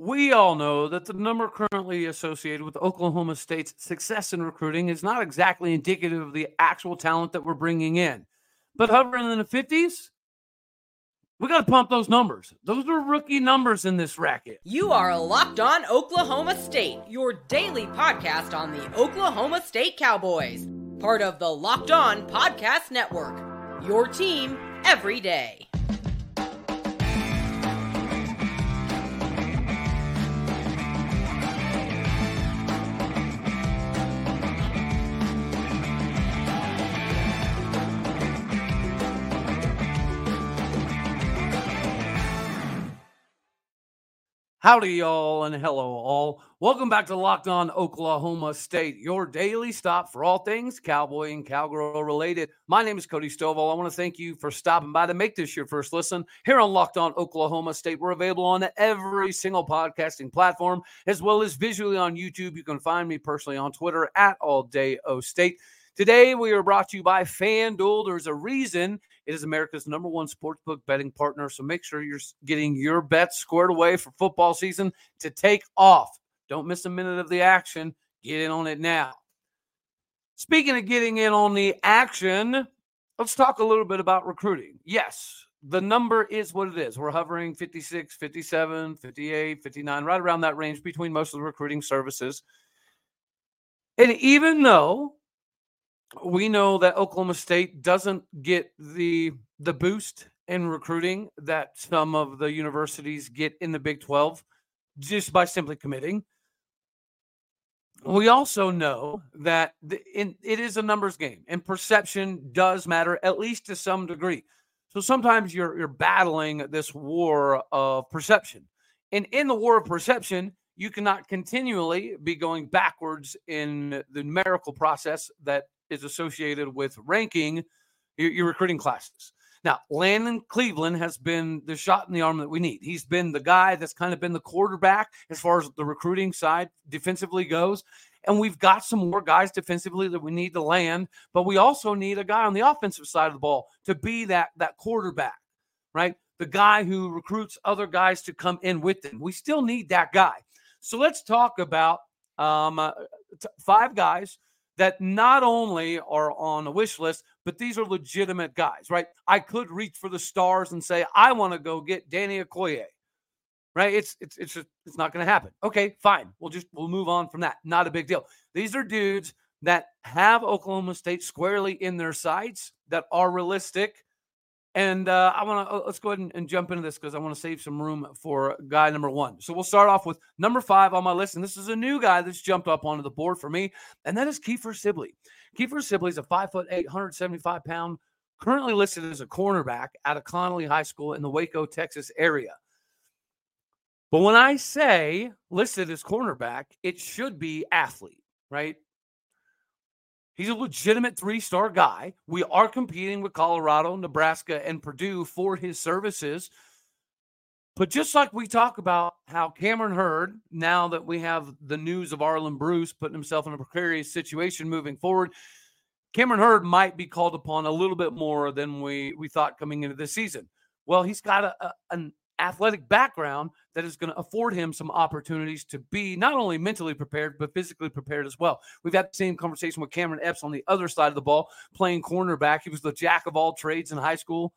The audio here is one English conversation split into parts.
We all know that the number currently associated with Oklahoma State's success in recruiting is not exactly indicative of the actual talent that we're bringing in. But hovering in the 50s, we got to pump those numbers. Those are rookie numbers in this racket. You are locked on Oklahoma State, your daily podcast on the Oklahoma State Cowboys, part of the Locked On Podcast Network. Your team every day. Howdy, y'all, and hello, all. Welcome back to Locked On Oklahoma State, your daily stop for all things cowboy and cowgirl related. My name is Cody Stovall. I want to thank you for stopping by to make this your first listen here on Locked On Oklahoma State. We're available on every single podcasting platform, as well as visually on YouTube. You can find me personally on Twitter at All Day O State. Today, we are brought to you by FanDuel. There's a reason it is America's number one sportsbook betting partner. So make sure you're getting your bets squared away for football season to take off. Don't miss a minute of the action. Get in on it now. Speaking of getting in on the action, let's talk a little bit about recruiting. Yes, the number is what it is. We're hovering 56, 57, 58, 59, right around that range between most of the recruiting services. And even though we know that Oklahoma State doesn't get the the boost in recruiting that some of the universities get in the Big 12 just by simply committing. We also know that the, in, it is a numbers game and perception does matter at least to some degree. So sometimes you're you're battling this war of perception. And in the war of perception, you cannot continually be going backwards in the numerical process that is associated with ranking your, your recruiting classes. Now, Landon Cleveland has been the shot in the arm that we need. He's been the guy that's kind of been the quarterback as far as the recruiting side defensively goes. And we've got some more guys defensively that we need to land, but we also need a guy on the offensive side of the ball to be that that quarterback, right? The guy who recruits other guys to come in with them. We still need that guy. So let's talk about um, uh, t- five guys that not only are on a wish list, but these are legitimate guys, right? I could reach for the stars and say, I want to go get Danny Okoye. Right? It's it's it's just it's not gonna happen. Okay, fine. We'll just we'll move on from that. Not a big deal. These are dudes that have Oklahoma State squarely in their sights that are realistic and uh, I want to uh, let's go ahead and, and jump into this because I want to save some room for guy number one. So we'll start off with number five on my list, and this is a new guy that's jumped up onto the board for me, and that is Kiefer Sibley. Kiefer Sibley is a five foot eight, 175 pound, currently listed as a cornerback out of Connally High School in the Waco, Texas area. But when I say listed as cornerback, it should be athlete, right? He's a legitimate three star guy. We are competing with Colorado, Nebraska, and Purdue for his services. But just like we talk about how Cameron Hurd, now that we have the news of Arlen Bruce putting himself in a precarious situation moving forward, Cameron Hurd might be called upon a little bit more than we, we thought coming into this season. Well, he's got a, a, an athletic background that is going to afford him some opportunities to be not only mentally prepared, but physically prepared as well. We've had the same conversation with Cameron Epps on the other side of the ball, playing cornerback. He was the jack of all trades in high school.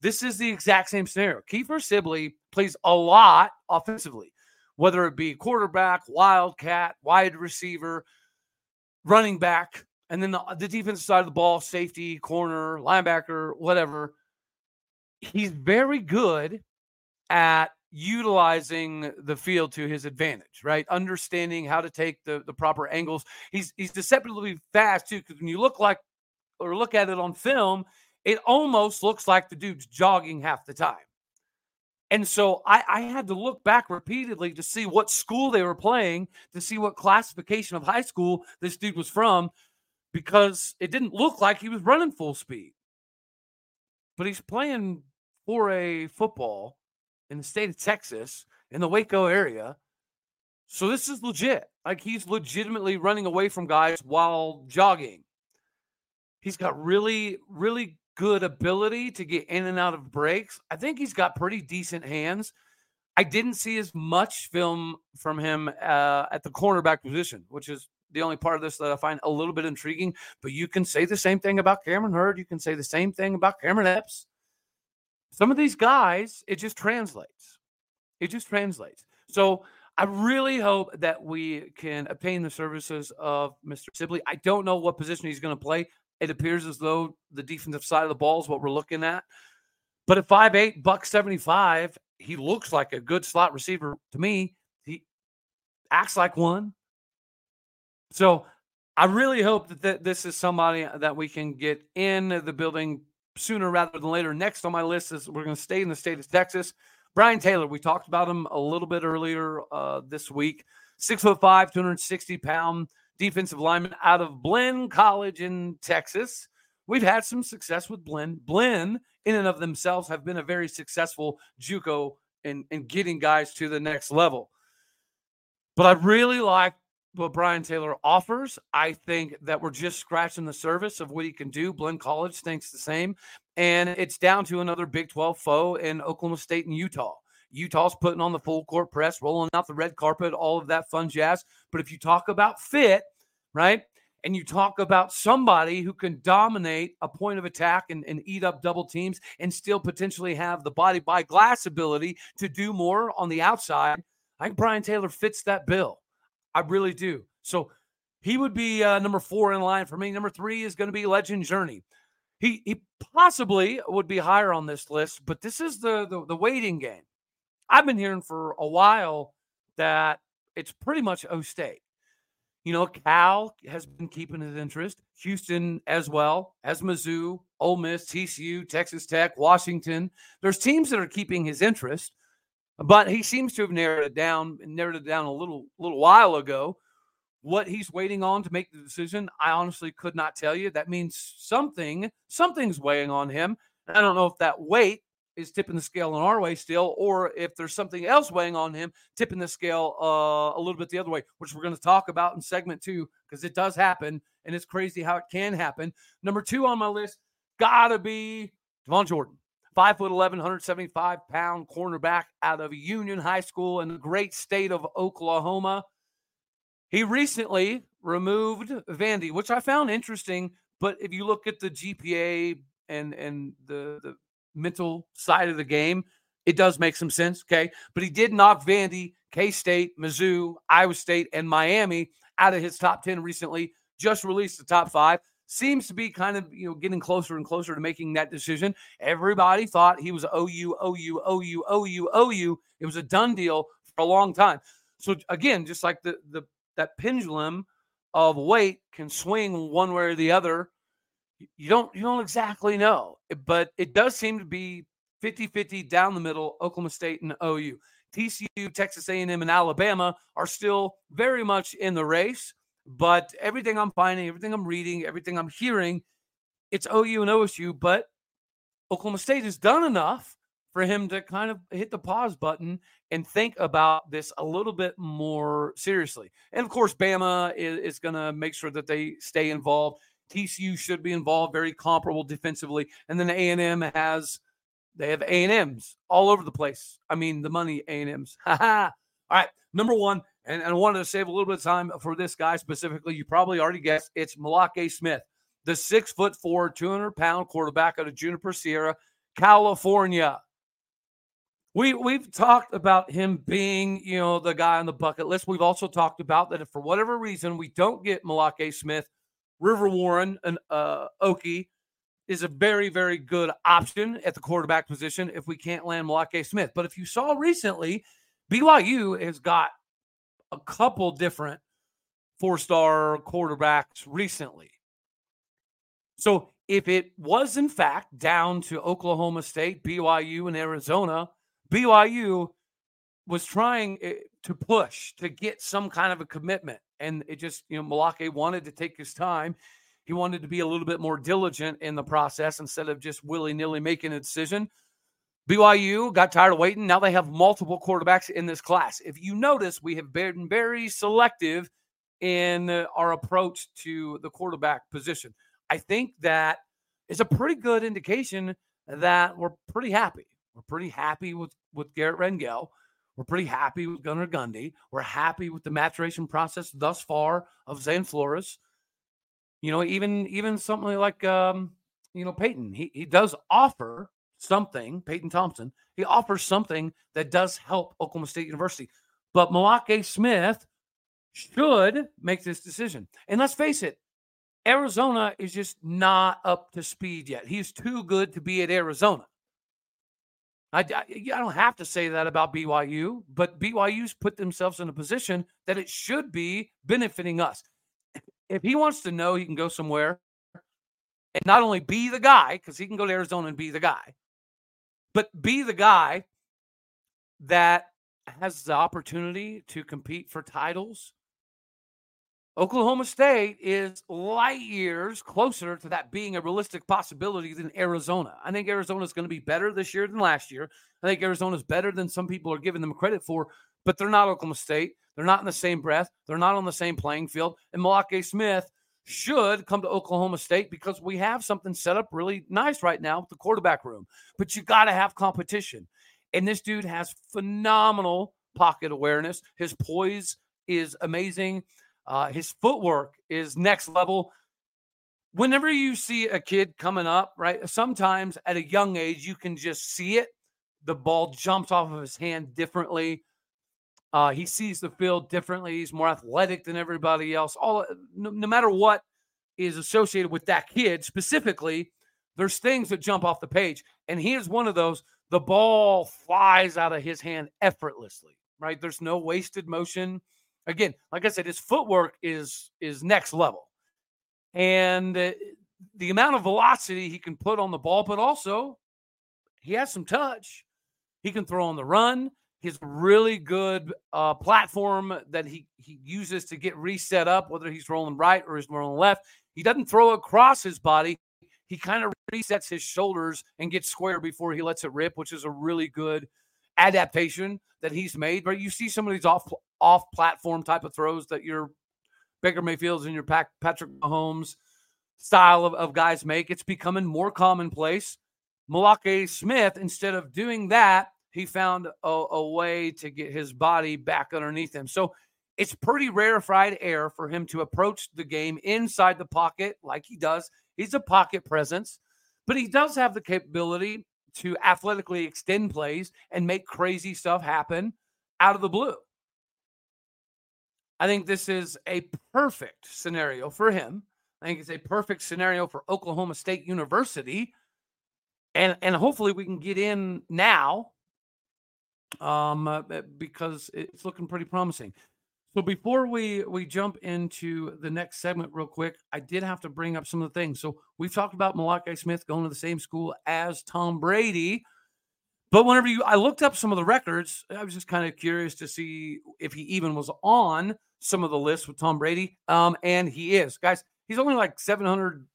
This is the exact same scenario. Kiefer Sibley plays a lot offensively, whether it be quarterback, wildcat, wide receiver, running back, and then the, the defensive side of the ball, safety, corner, linebacker, whatever. He's very good at utilizing the field to his advantage, right? Understanding how to take the, the proper angles. He's he's deceptively fast too, because when you look like or look at it on film, it almost looks like the dude's jogging half the time. And so I, I had to look back repeatedly to see what school they were playing, to see what classification of high school this dude was from, because it didn't look like he was running full speed. But he's playing for a football in the state of Texas in the Waco area. So this is legit. Like he's legitimately running away from guys while jogging. He's got really, really good ability to get in and out of breaks. I think he's got pretty decent hands. I didn't see as much film from him uh, at the cornerback position, which is the only part of this that I find a little bit intriguing. But you can say the same thing about Cameron Heard. You can say the same thing about Cameron Epps. Some of these guys, it just translates. It just translates. So I really hope that we can obtain the services of Mr. Sibley. I don't know what position he's going to play. It appears as though the defensive side of the ball is what we're looking at. But at 5'8, buck 75, he looks like a good slot receiver to me. He acts like one. So I really hope that th- this is somebody that we can get in the building sooner rather than later. Next on my list is we're going to stay in the state of Texas. Brien Taylor, we talked about him a little bit earlier uh, this week. Six foot five, 260 pound defensive lineman out of Blinn College in Texas. We've had some success with Blinn. Blinn, in and of themselves, have been a very successful JUCO in, in getting guys to the next level. But I really like what Brien Taylor offers. I think that we're just scratching the surface of what he can do. Blinn College thinks the same. And it's down to another Big 12 foe in Oklahoma State and Utah. Utah's putting on the full court press, rolling out the red carpet, all of that fun jazz. But if you talk about fit, right? And you talk about somebody who can dominate a point of attack and, and eat up double teams and still potentially have the body by glass ability to do more on the outside. I think Brien Taylor fits that bill. I really do. So he would be uh, number four in line for me. Number three is going to be Legend Journey. He he possibly would be higher on this list, but this is the, the the waiting game. I've been hearing for a while that it's pretty much O State. You know, Cal has been keeping his interest. Houston as well as Mizzou, Ole Miss, TCU, Texas Tech, Washington. There's teams that are keeping his interest. But he seems to have narrowed it down, narrowed it down a little little while ago. What he's waiting on to make the decision, I honestly could not tell you. That means something, something's weighing on him. I don't know if that weight is tipping the scale in our way still, or if there's something else weighing on him, tipping the scale uh, a little bit the other way, which we're going to talk about in segment two, because it does happen and it's crazy how it can happen. Number two on my list, gotta be Devon Jordan. Five foot 11, 175 pound cornerback out of Union High School in the great state of Oklahoma. He recently removed Vandy, which I found interesting. But if you look at the GPA and and the, the mental side of the game, it does make some sense. Okay. But he did knock Vandy, K State, Mizzou, Iowa State, and Miami out of his top 10 recently, just released the top five seems to be kind of you know getting closer and closer to making that decision. Everybody thought he was OU, OU, OU, OU, OU. It was a done deal for a long time. So again, just like the the that pendulum of weight can swing one way or the other. You don't you don't exactly know, but it does seem to be 50-50 down the middle, Oklahoma State and OU. TCU, Texas A&M, and Alabama are still very much in the race. But everything I'm finding, everything I'm reading, everything I'm hearing, it's OU and OSU. But Oklahoma State has done enough for him to kind of hit the pause button and think about this a little bit more seriously. And of course, Bama is, is going to make sure that they stay involved. TCU should be involved, very comparable defensively. And then A&M has they have A&Ms all over the place. I mean, the money A&Ms. all right, number one, and, and I wanted to save a little bit of time for this guy specifically. You probably already guessed it's Malake Smith, the six foot four, 200 pound quarterback out of Junipero Serra, California. We we've talked about him being, you know, the guy on the bucket list. We've also talked about that if for whatever reason we don't get Malake Smith, River Warren and uh, is a very, very good option at the quarterback position if we can't land Malake Smith. But if you saw recently, BYU has got a couple different four star quarterbacks recently. So if it was in fact down to Oklahoma State, BYU, and Arizona, BYU was trying eh, to push to get some kind of a commitment. And it just, you know, Malake wanted to take his time. He wanted to be a little bit more diligent in the process instead of just willy nilly making a decision. BYU got tired of waiting. Now they have multiple quarterbacks in this class. If you notice, we have been very selective in our approach to the quarterback position. I think that is a pretty good indication that we're pretty happy. We're pretty happy with with Garrett Rangel. We're pretty happy with Gunnar Gundy. We're happy with the maturation process thus far of Zane Flores. You know, even even something like um, you know, Peyton. He he does offer something, Peyton Thompson. He offers something that does help Oklahoma State University. But Malake Smith should make this decision. And let's face it, Arizona is just not up to speed yet. He's too good to be at Arizona. I, I, I, don't have to say that about BYU, but BYU's put themselves in a position that it should be benefiting us. If he wants to know, he can go somewhere and not only be the guy, because he can go to Arizona and be the guy, but be the guy that has the opportunity to compete for titles Oklahoma State is light years closer to that being a realistic possibility than Arizona. I think Arizona is going to be better this year than last year. I think Arizona is better than some people are giving them credit for, but they're not Oklahoma State. They're not in the same breath. They're not on the same playing field. And Malake Smith should come to Oklahoma State because we have something set up really nice right now with the quarterback room. But you got to have competition. And this dude has phenomenal pocket awareness. His poise is amazing. Uh, his footwork is next level. Whenever you see a kid coming up, right, sometimes at a young age, you can just see it. The ball jumps off of his hand differently. Uh, he sees the field differently. He's more athletic than everybody else. All no, no matter what is associated with that kid specifically, there's things that jump off the page, and he is one of those. The ball flies out of his hand effortlessly. Right? There's no wasted motion again, like I said, his footwork is is next level, and uh, the amount of velocity he can put on the ball, but also he has some touch. He can throw on the run. His really good uh, platform that he he uses to get reset up, whether he's rolling right or he's rolling left. He doesn't throw across his body. He kind of resets his shoulders and gets square before he lets it rip, which is a really good adaptation that he's made. But you see some of these off off platform type of throws that your Baker Mayfields and your Patrick Mahomes style of, of guys make. It's becoming more commonplace. Malake Smith, instead of doing that, he found a, a, way to get his body back underneath him. So it's pretty rarefied air for him to approach the game inside the pocket like he does. He's a pocket presence, but he does have the capability to athletically extend plays and make crazy stuff happen out of the blue. I think this is a perfect scenario for him. I think it's a perfect scenario for Oklahoma State University. And and hopefully we can get in now um uh, because it's looking pretty promising. So before we we jump into the next segment real quick, I did have to bring up some of the things. So we've talked about Malachi Smith going to the same school as Tom Brady. But whenever you I looked up some of the records, I was just kind of curious to see if he even was on some of the lists with Tom Brady. Um, and he is. Guys, he's only like 700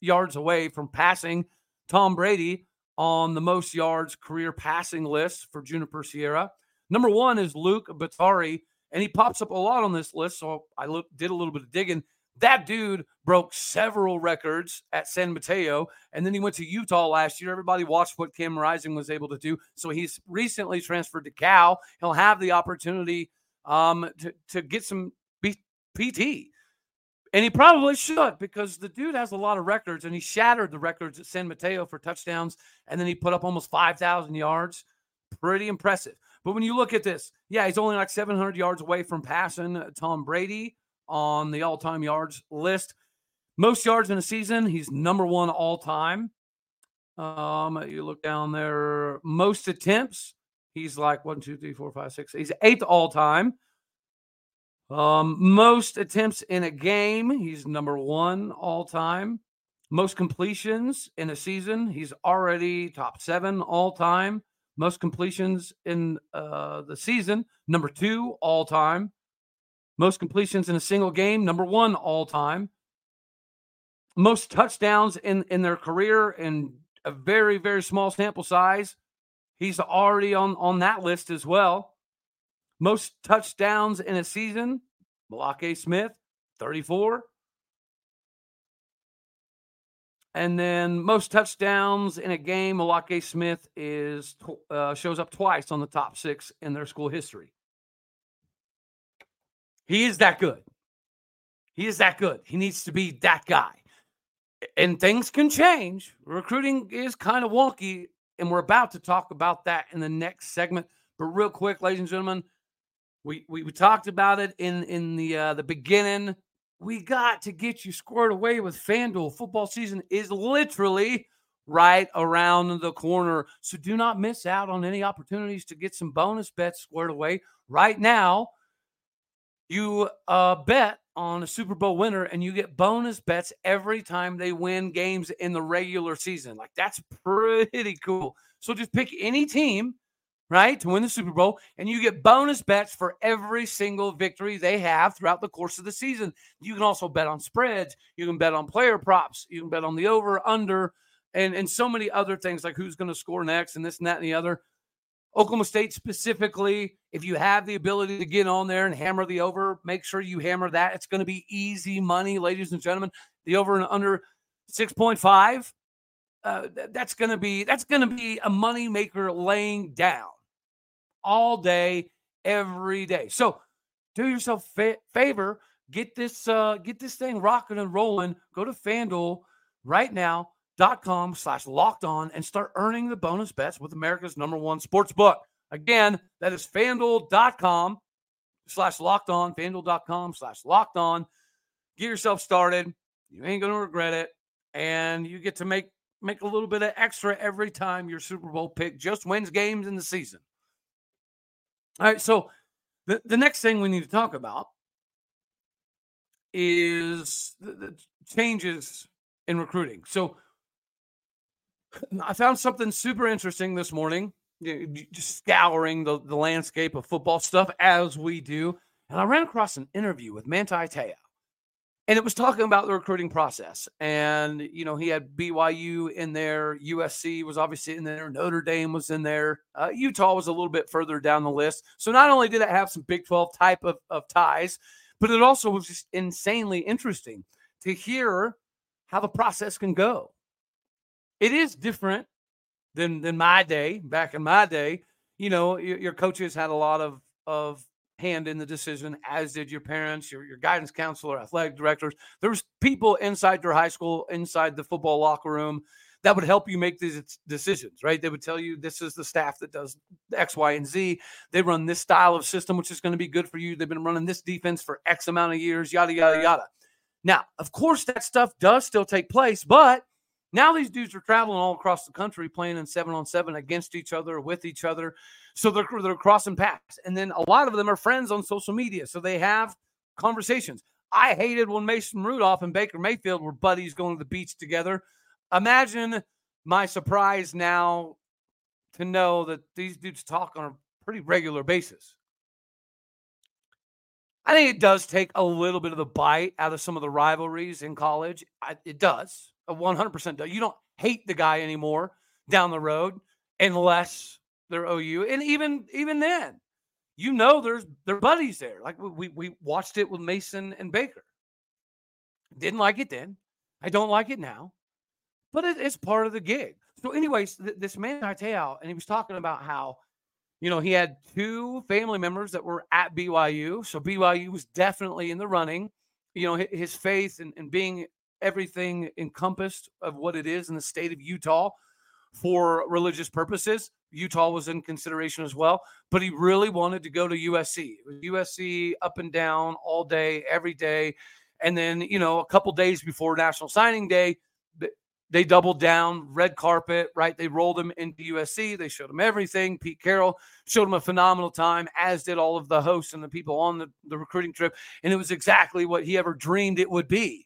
yards away from passing Tom Brady on the most yards career passing list for Junipero Serra. Number one is Luke Bottari and he pops up a lot on this list. So I look, did a little bit of digging. That dude broke several records at San Mateo, and then he went to Utah last year. Everybody watched what Cam Rising was able to do. So he's recently transferred to Cal. He'll have the opportunity um, to, to get some B- PT. And he probably should because the dude has a lot of records and he shattered the records at San Mateo for touchdowns. And then he put up almost 5,000 yards. Pretty impressive. But when you look at this, yeah, he's only like 700 yards away from passing Tom Brady on the all time yards list. Most yards in a season, he's number one all time. Um, you look down there, most attempts, he's like one, two, three, four, five, six. He's eighth all time. Um, most attempts in a game, he's number one all time. Most completions in a season, he's already top seven all time most completions in uh, the season, number two all time. Most completions in a single game, number one all time. Most touchdowns in, in their career in a very, very small sample size. He's already on, on that list as well. Most touchdowns in a season, Malake Smith, 34. And then most touchdowns in a game, Malake Smith is uh, shows up twice on the top six in their school history. He is that good. He is that good. He needs to be that guy. And things can change. Recruiting is kind of wonky, and we're about to talk about that in the next segment. But real quick, ladies and gentlemen, we we, talked about it in in the uh, the beginning. We got to get you squared away with FanDuel. Football season is literally right around the corner. So do not miss out on any opportunities to get some bonus bets squared away right now. You uh, bet on a Super Bowl winner and you get bonus bets every time they win games in the regular season. Like that's pretty cool. So just pick any team, right, to win the Super Bowl and you get bonus bets for every single victory they have throughout the course of the season. You can also bet on spreads, you can bet on player props, you can bet on the over, under, and and so many other things like who's going to score next and this and that and the other. Oklahoma State specifically, if you have the ability to get on there and hammer the over, make sure you hammer that. It's going to be easy money, ladies and gentlemen. The over and under 6.5. Uh, that's going to be that's going to be a money maker laying down all day, every day. So do yourself a favor, get this uh, get this thing rocking and rolling. Go to FanDuel right now dot com slash locked on and start earning the bonus bets with America's number one sports book. Again, that is fanduel.com slash locked on, fanduel.com slash locked on. Get yourself started. You ain't gonna regret it. And you get to make make a little bit of extra every time your Super Bowl pick just wins games in the season. All right, so the, the next thing we need to talk about is the, the changes in recruiting. So I found something super interesting this morning, just scouring the, the landscape of football stuff as we do. And I ran across an interview with Manti Te'o. And it was talking about the recruiting process. And, you know, he had BYU in there, USC was obviously in there, Notre Dame was in there, uh, Utah was a little bit further down the list. So not only did it have some Big 12 type of, of ties, but it also was just insanely interesting to hear how the process can go it is different than than my day. Back in my day, you know, your, your coaches had a lot of of hand in the decision, as did your parents, your, your guidance counselor, athletic directors. There's people inside your high school, inside the football locker room that would help you make these decisions, right? They would tell you this is the staff that does X, Y, and Z. They run this style of system, which is going to be good for you. They've been running this defense for X amount of years, yada, yada, yada. Now, of course, that stuff does still take place, but – now these dudes are traveling all across the country playing in seven on seven against each other, with each other. So they're, they're crossing paths. And then a lot of them are friends on social media. So they have conversations. I hated when Mason Rudolph and Baker Mayfield were buddies going to the beach together. Imagine my surprise now to know that these dudes talk on a pretty regular basis. I think it does take a little bit of the bite out of some of the rivalries in college. I, it does. 100% You don't hate the guy anymore down the road unless they're OU. And even even then, you know there's their buddies there. Like we we watched it with Mason and Baker. Didn't like it then. I don't like it now. But it, it's part of the gig. So, anyways, th- this Manti Te'o, and he was talking about how, you know, he had two family members that were at BYU. So BYU was definitely in the running. You know, his faith and, and being everything encompassed of what it is in the state of Utah for religious purposes. Utah was in consideration as well, but he really wanted to go to USC. USC up and down all day, every day. And then, you know, a couple days before National Signing Day, they doubled down, red carpet, right? They rolled him into USC. They showed him everything. Pete Carroll showed him a phenomenal time, as did all of the hosts and the people on the, the recruiting trip. And it was exactly what he ever dreamed it would be.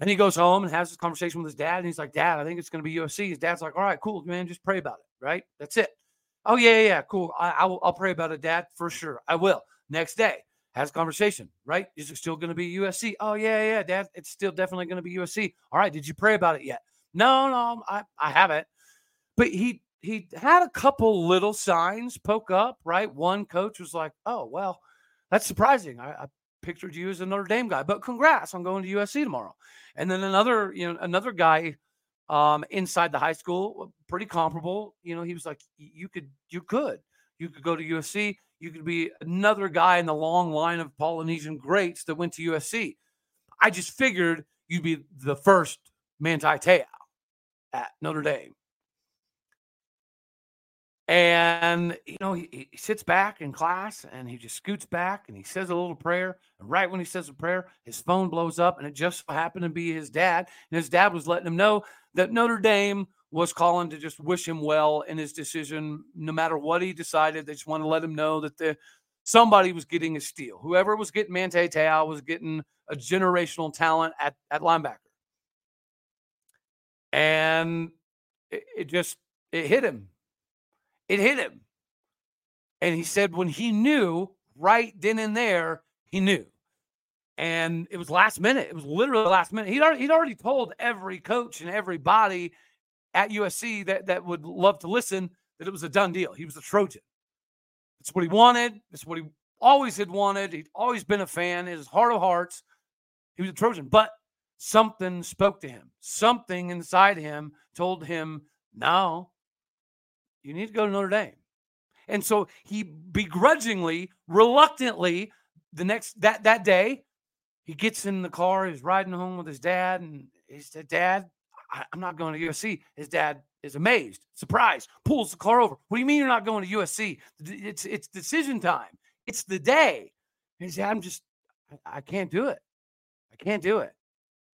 And he goes home and has this conversation with his dad. And he's like, Dad, I think it's going to be USC. His dad's like, All right, cool, man. Just pray about it. Right. That's it. Oh, yeah, yeah, yeah. Cool. I, I will, I'll pray about it, Dad, for sure. I will. Next day, has conversation, right? Is it still going to be USC? Oh, yeah, yeah, Dad. It's still definitely going to be USC. All right. Did you pray about it yet? No, no, I, I haven't. But he, he had a couple little signs poke up, right? One coach was like, Oh, well, that's surprising. I, I pictured you as a Notre Dame guy, but congrats on going to USC tomorrow. And then another, you know, another guy um, inside the high school, pretty comparable. You know, he was like, you could, you could, you could go to USC. You could be another guy in the long line of Polynesian greats that went to USC. I just figured you'd be the first Manti Te'o at Notre Dame. And, you know, he, he, sits back in class and he just scoots back and he says a little prayer. And right when he says a prayer, his phone blows up and it just happened to be his dad. And his dad was letting him know that Notre Dame was calling to just wish him well in his decision. No matter what he decided, they just want to let him know that the somebody was getting a steal. Whoever was getting Manti Te'o was getting a generational talent at, at linebacker. And it, it just it hit him it hit him. And he said when he knew right then and there, he knew. And it was last minute. It was literally last minute. He'd already, he'd already told every coach and everybody at USC that, that would love to listen that it was a done deal. He was a Trojan. It's what he wanted. It's what he always had wanted. He'd always been a fan in his heart of hearts. He was a Trojan. But something spoke to him. Something inside him told him, no, you need to go to Notre Dame. And so he begrudgingly, reluctantly, the next that that day, he gets in the car, he's riding home with his dad, and he said, Dad, I, am not going to USC. His dad is amazed, surprised, pulls the car over. What do you mean you're not going to USC? It's it's decision time. It's the day. And he said, I'm just I, I can't do it. I can't do it.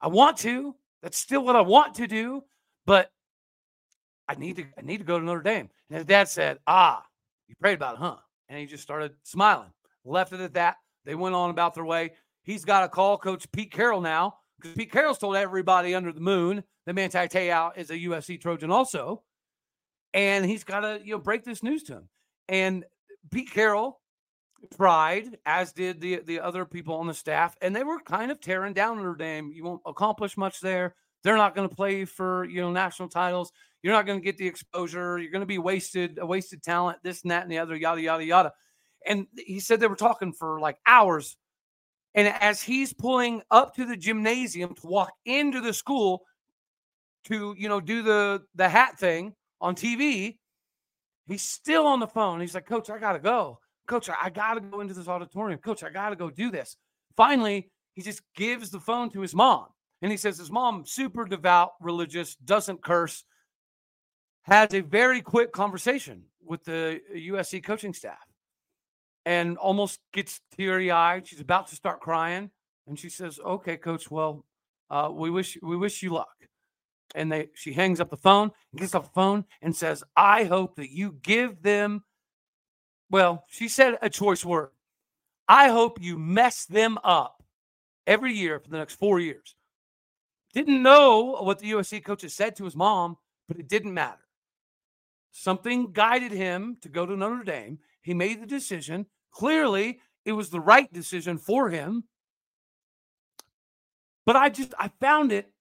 I want to. That's still what I want to do, but I need to I need to go to Notre Dame. And his dad said, Ah, you prayed about it, huh? And he just started smiling. Left it at that. They went on about their way. He's got to call Coach Pete Carroll now because Pete Carroll's told everybody under the moon that Manti Te'o is a USC Trojan also. And he's got to, you know, break this news to him. And Pete Carroll tried, as did the the other people on the staff, and they were kind of tearing down Notre Dame. You won't accomplish much there. They're not going to play for you know national titles. You're not going to get the exposure. You're going to be wasted, a wasted talent, this and that and the other, yada, yada, yada. And he said they were talking for like hours. And as he's pulling up to the gymnasium to walk into the school to, you know, do the the hat thing on TV, he's still on the phone. He's like, Coach, I gotta go. Coach, I gotta go into this auditorium. Coach, I gotta go do this. Finally, he just gives the phone to his mom. And he says his mom, super devout, religious, doesn't curse, has a very quick conversation with the USC coaching staff and almost gets teary eyed. She's about to start crying. And she says, Okay, coach, well, uh, we wish we wish you luck. And they she hangs up the phone, gets off the phone, and says, I hope that you give them well, she said a choice word. I hope you mess them up every year for the next four years. Didn't know what the USC coaches said to his mom, but it didn't matter. Something guided him to go to Notre Dame. He made the decision. Clearly, it was the right decision for him. But I just I found it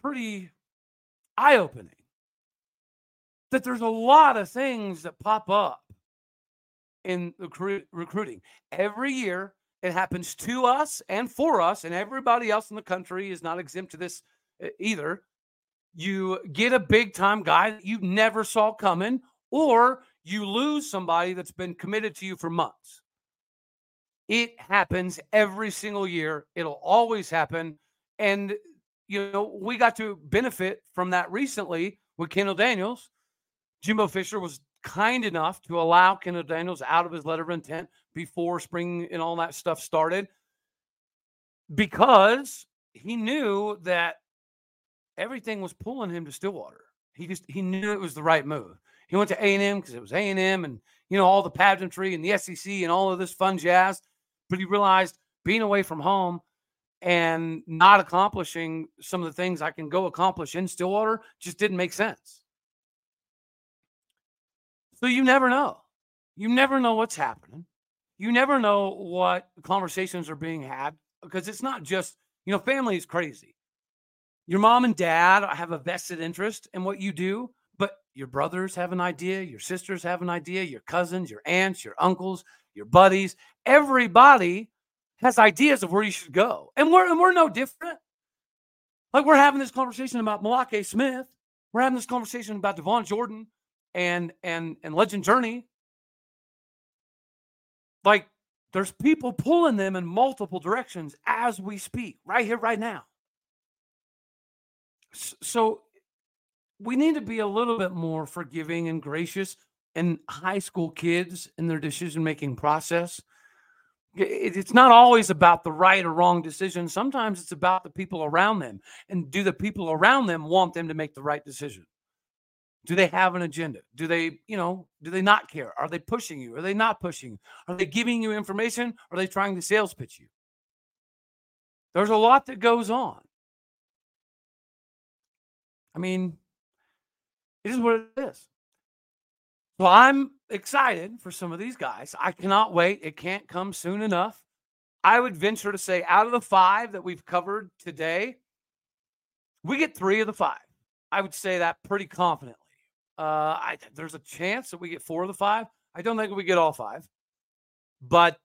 pretty eye-opening that there's a lot of things that pop up in recruit, recruiting every year. It happens to us and for us, and everybody else in the country is not exempt to this either you get a big time guy that you never saw coming, or you lose somebody that's been committed to you for months. It happens every single year. It'll always happen. And, you know, we got to benefit from that recently with Kendall Daniels. Jimbo Fisher was kind enough to allow Kendall Daniels out of his letter of intent before spring and all that stuff started because he knew that everything was pulling him to Stillwater. He just he knew it was the right move. He went to A and M because it was A and M, and you know all the pageantry and the SEC and all of this fun jazz. But he realized being away from home and not accomplishing some of the things I can go accomplish in Stillwater just didn't make sense. So you never know. You never know what's happening. You never know what conversations are being had because it's not just, you know, family is crazy. Your mom and dad have a vested interest in what you do, but your brothers have an idea, your sisters have an idea, your cousins, your aunts, your uncles, your buddies, everybody has ideas of where you should go. And we're and we're no different. Like we're having this conversation about Malake Smith. We're having this conversation about Devon Jordan and and and Legend Journey. Like there's people pulling them in multiple directions as we speak, right here, right now. So we need to be a little bit more forgiving and gracious and high school kids in their decision making process it's not always about the right or wrong decision. Sometimes it's about the people around them. And do the people around them want them to make the right decision? Do they have an agenda? Do they, you know, do they not care? Are they pushing you? Are they not pushing you? Are they giving you information? Are they trying to sales pitch you? There's a lot that goes on. I mean, it is what it is. So I'm excited for some of these guys. I cannot wait. It can't come soon enough. I would venture to say out of the five that we've covered today, we get three of the five. I would say that pretty confidently. Uh, I, there's a chance that we get four of the five. I don't think we get all five, but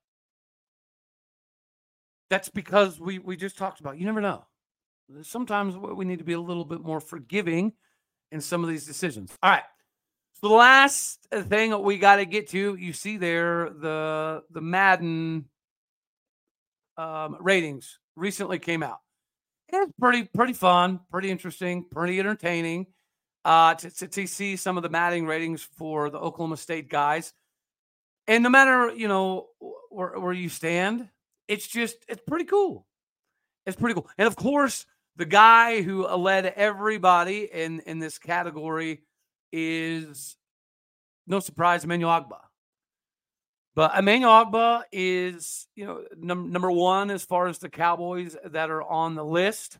that's because we we just talked about. You never know. Sometimes we need to be a little bit more forgiving in some of these decisions. All right. So the last thing we got to get to, you see there the the Madden um, ratings recently came out. It's pretty pretty fun, pretty interesting, pretty entertaining uh, to, to, to see some of the Madden ratings for the Oklahoma State guys. And no matter you know where, where you stand, it's just it's pretty cool. It's pretty cool. And of course, the guy who led everybody in in this category is no surprise, Emmanuel Ogbah. But Emmanuel Ogbah is, you know, num- number one as far as the Cowboys that are on the list.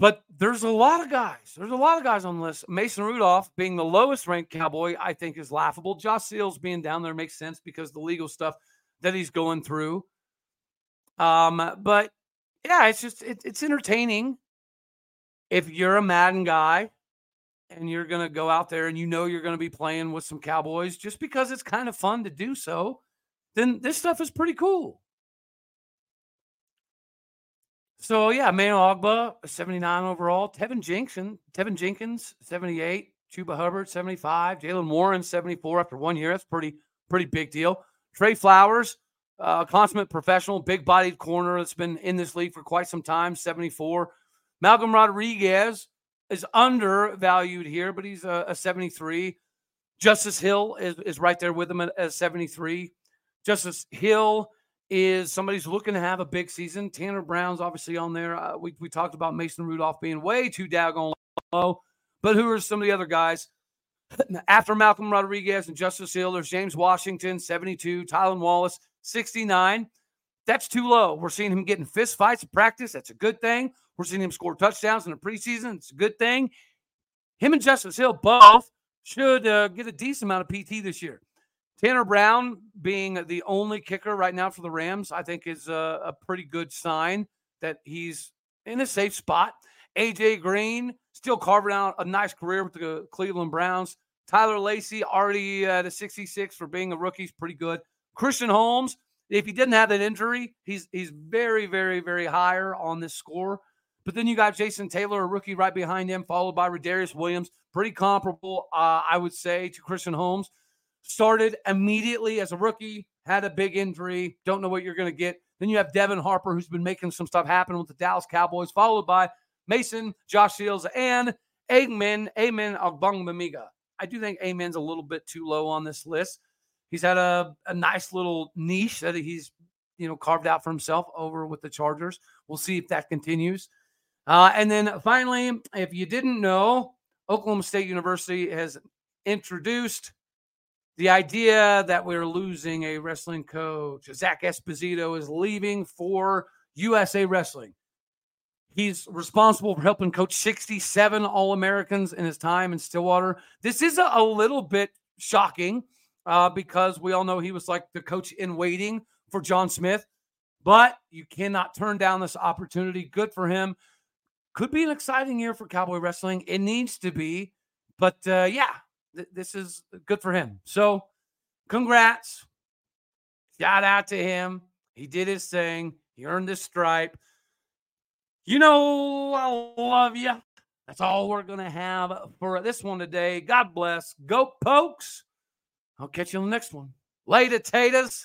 But there's a lot of guys. There's a lot of guys on the list. Mason Rudolph being the lowest ranked Cowboy, I think is laughable. Josh Seals being down there makes sense because the legal stuff that he's going through. Um, but yeah, it's just it, it's entertaining. If you're a Madden guy, and you're to go out there and you know you're to be playing with some Cowboys just because it's kind of fun to do so, then this stuff is pretty cool. So yeah, Manuel Ogbah, 79 overall. Teven Jenkins, Teven Jenkins, 78. Chuba Hubbard, 75. Jaylen Warren, 74 after one year. That's pretty, pretty big deal. Tre Flowers, uh, consummate professional, big bodied corner that's been in this league for quite some time, 74. Malcolm Rodriguez, is undervalued here, but he's a, a 73. Justice Hill is, is right there with him at, at 73. Justice Hill is somebody who's looking to have a big season. Tanner Brown's obviously on there. Uh, we, we talked about Mason Rudolph being way too daggone low, but who are some of the other guys? After Malcolm Rodriguez and Justice Hill, there's James Washington, 72, Tylan Wallace, 69. That's too low. We're seeing him getting fist fights in practice. That's a good thing. We're seeing him score touchdowns in the preseason. It's a good thing. Him and Justice Hill both should uh, get a decent amount of PT this year. Tanner Brown being the only kicker right now for the Rams, I think is a, a pretty good sign that he's in a safe spot. AJ Green still carving out a nice career with the Cleveland Browns. Tyler Lacy already at a 66 for being a rookie is pretty good. Christian Holmes, if he didn't have that injury, he's he's very, very, very higher on this score. But then you got Jason Taylor, a rookie right behind him, followed by Rodarius Williams, pretty comparable, uh, I would say, to Christian Holmes. Started immediately as a rookie, had a big injury, don't know what you're going to get. Then you have Devin Harper, who's been making some stuff happen with the Dallas Cowboys, followed by Mason, Josh Shields, and Amen, Amen Ogbongbemiga. I do think Amen's a little bit too low on this list. He's had a, a nice little niche that he's you know carved out for himself over with the Chargers. We'll see if that continues. Uh, and then finally, if you didn't know, Oklahoma State University has introduced the idea that we're losing a wrestling coach. Zach Esposito is leaving for USA Wrestling. He's responsible for helping coach 67 All Americans in his time in Stillwater. This is a, a little bit shocking uh, because we all know he was like the coach in waiting for John Smith, but you cannot turn down this opportunity. Good for him could be an exciting year for Cowboy Wrestling. It needs to be, but uh, yeah, th- this is good for him. So, congrats, shout out to him, He did his thing. He earned this stripe. You know, I love you. That's all we're going to have for this one today. God bless. Go, pokes. I'll catch you on the next one. Later, taters.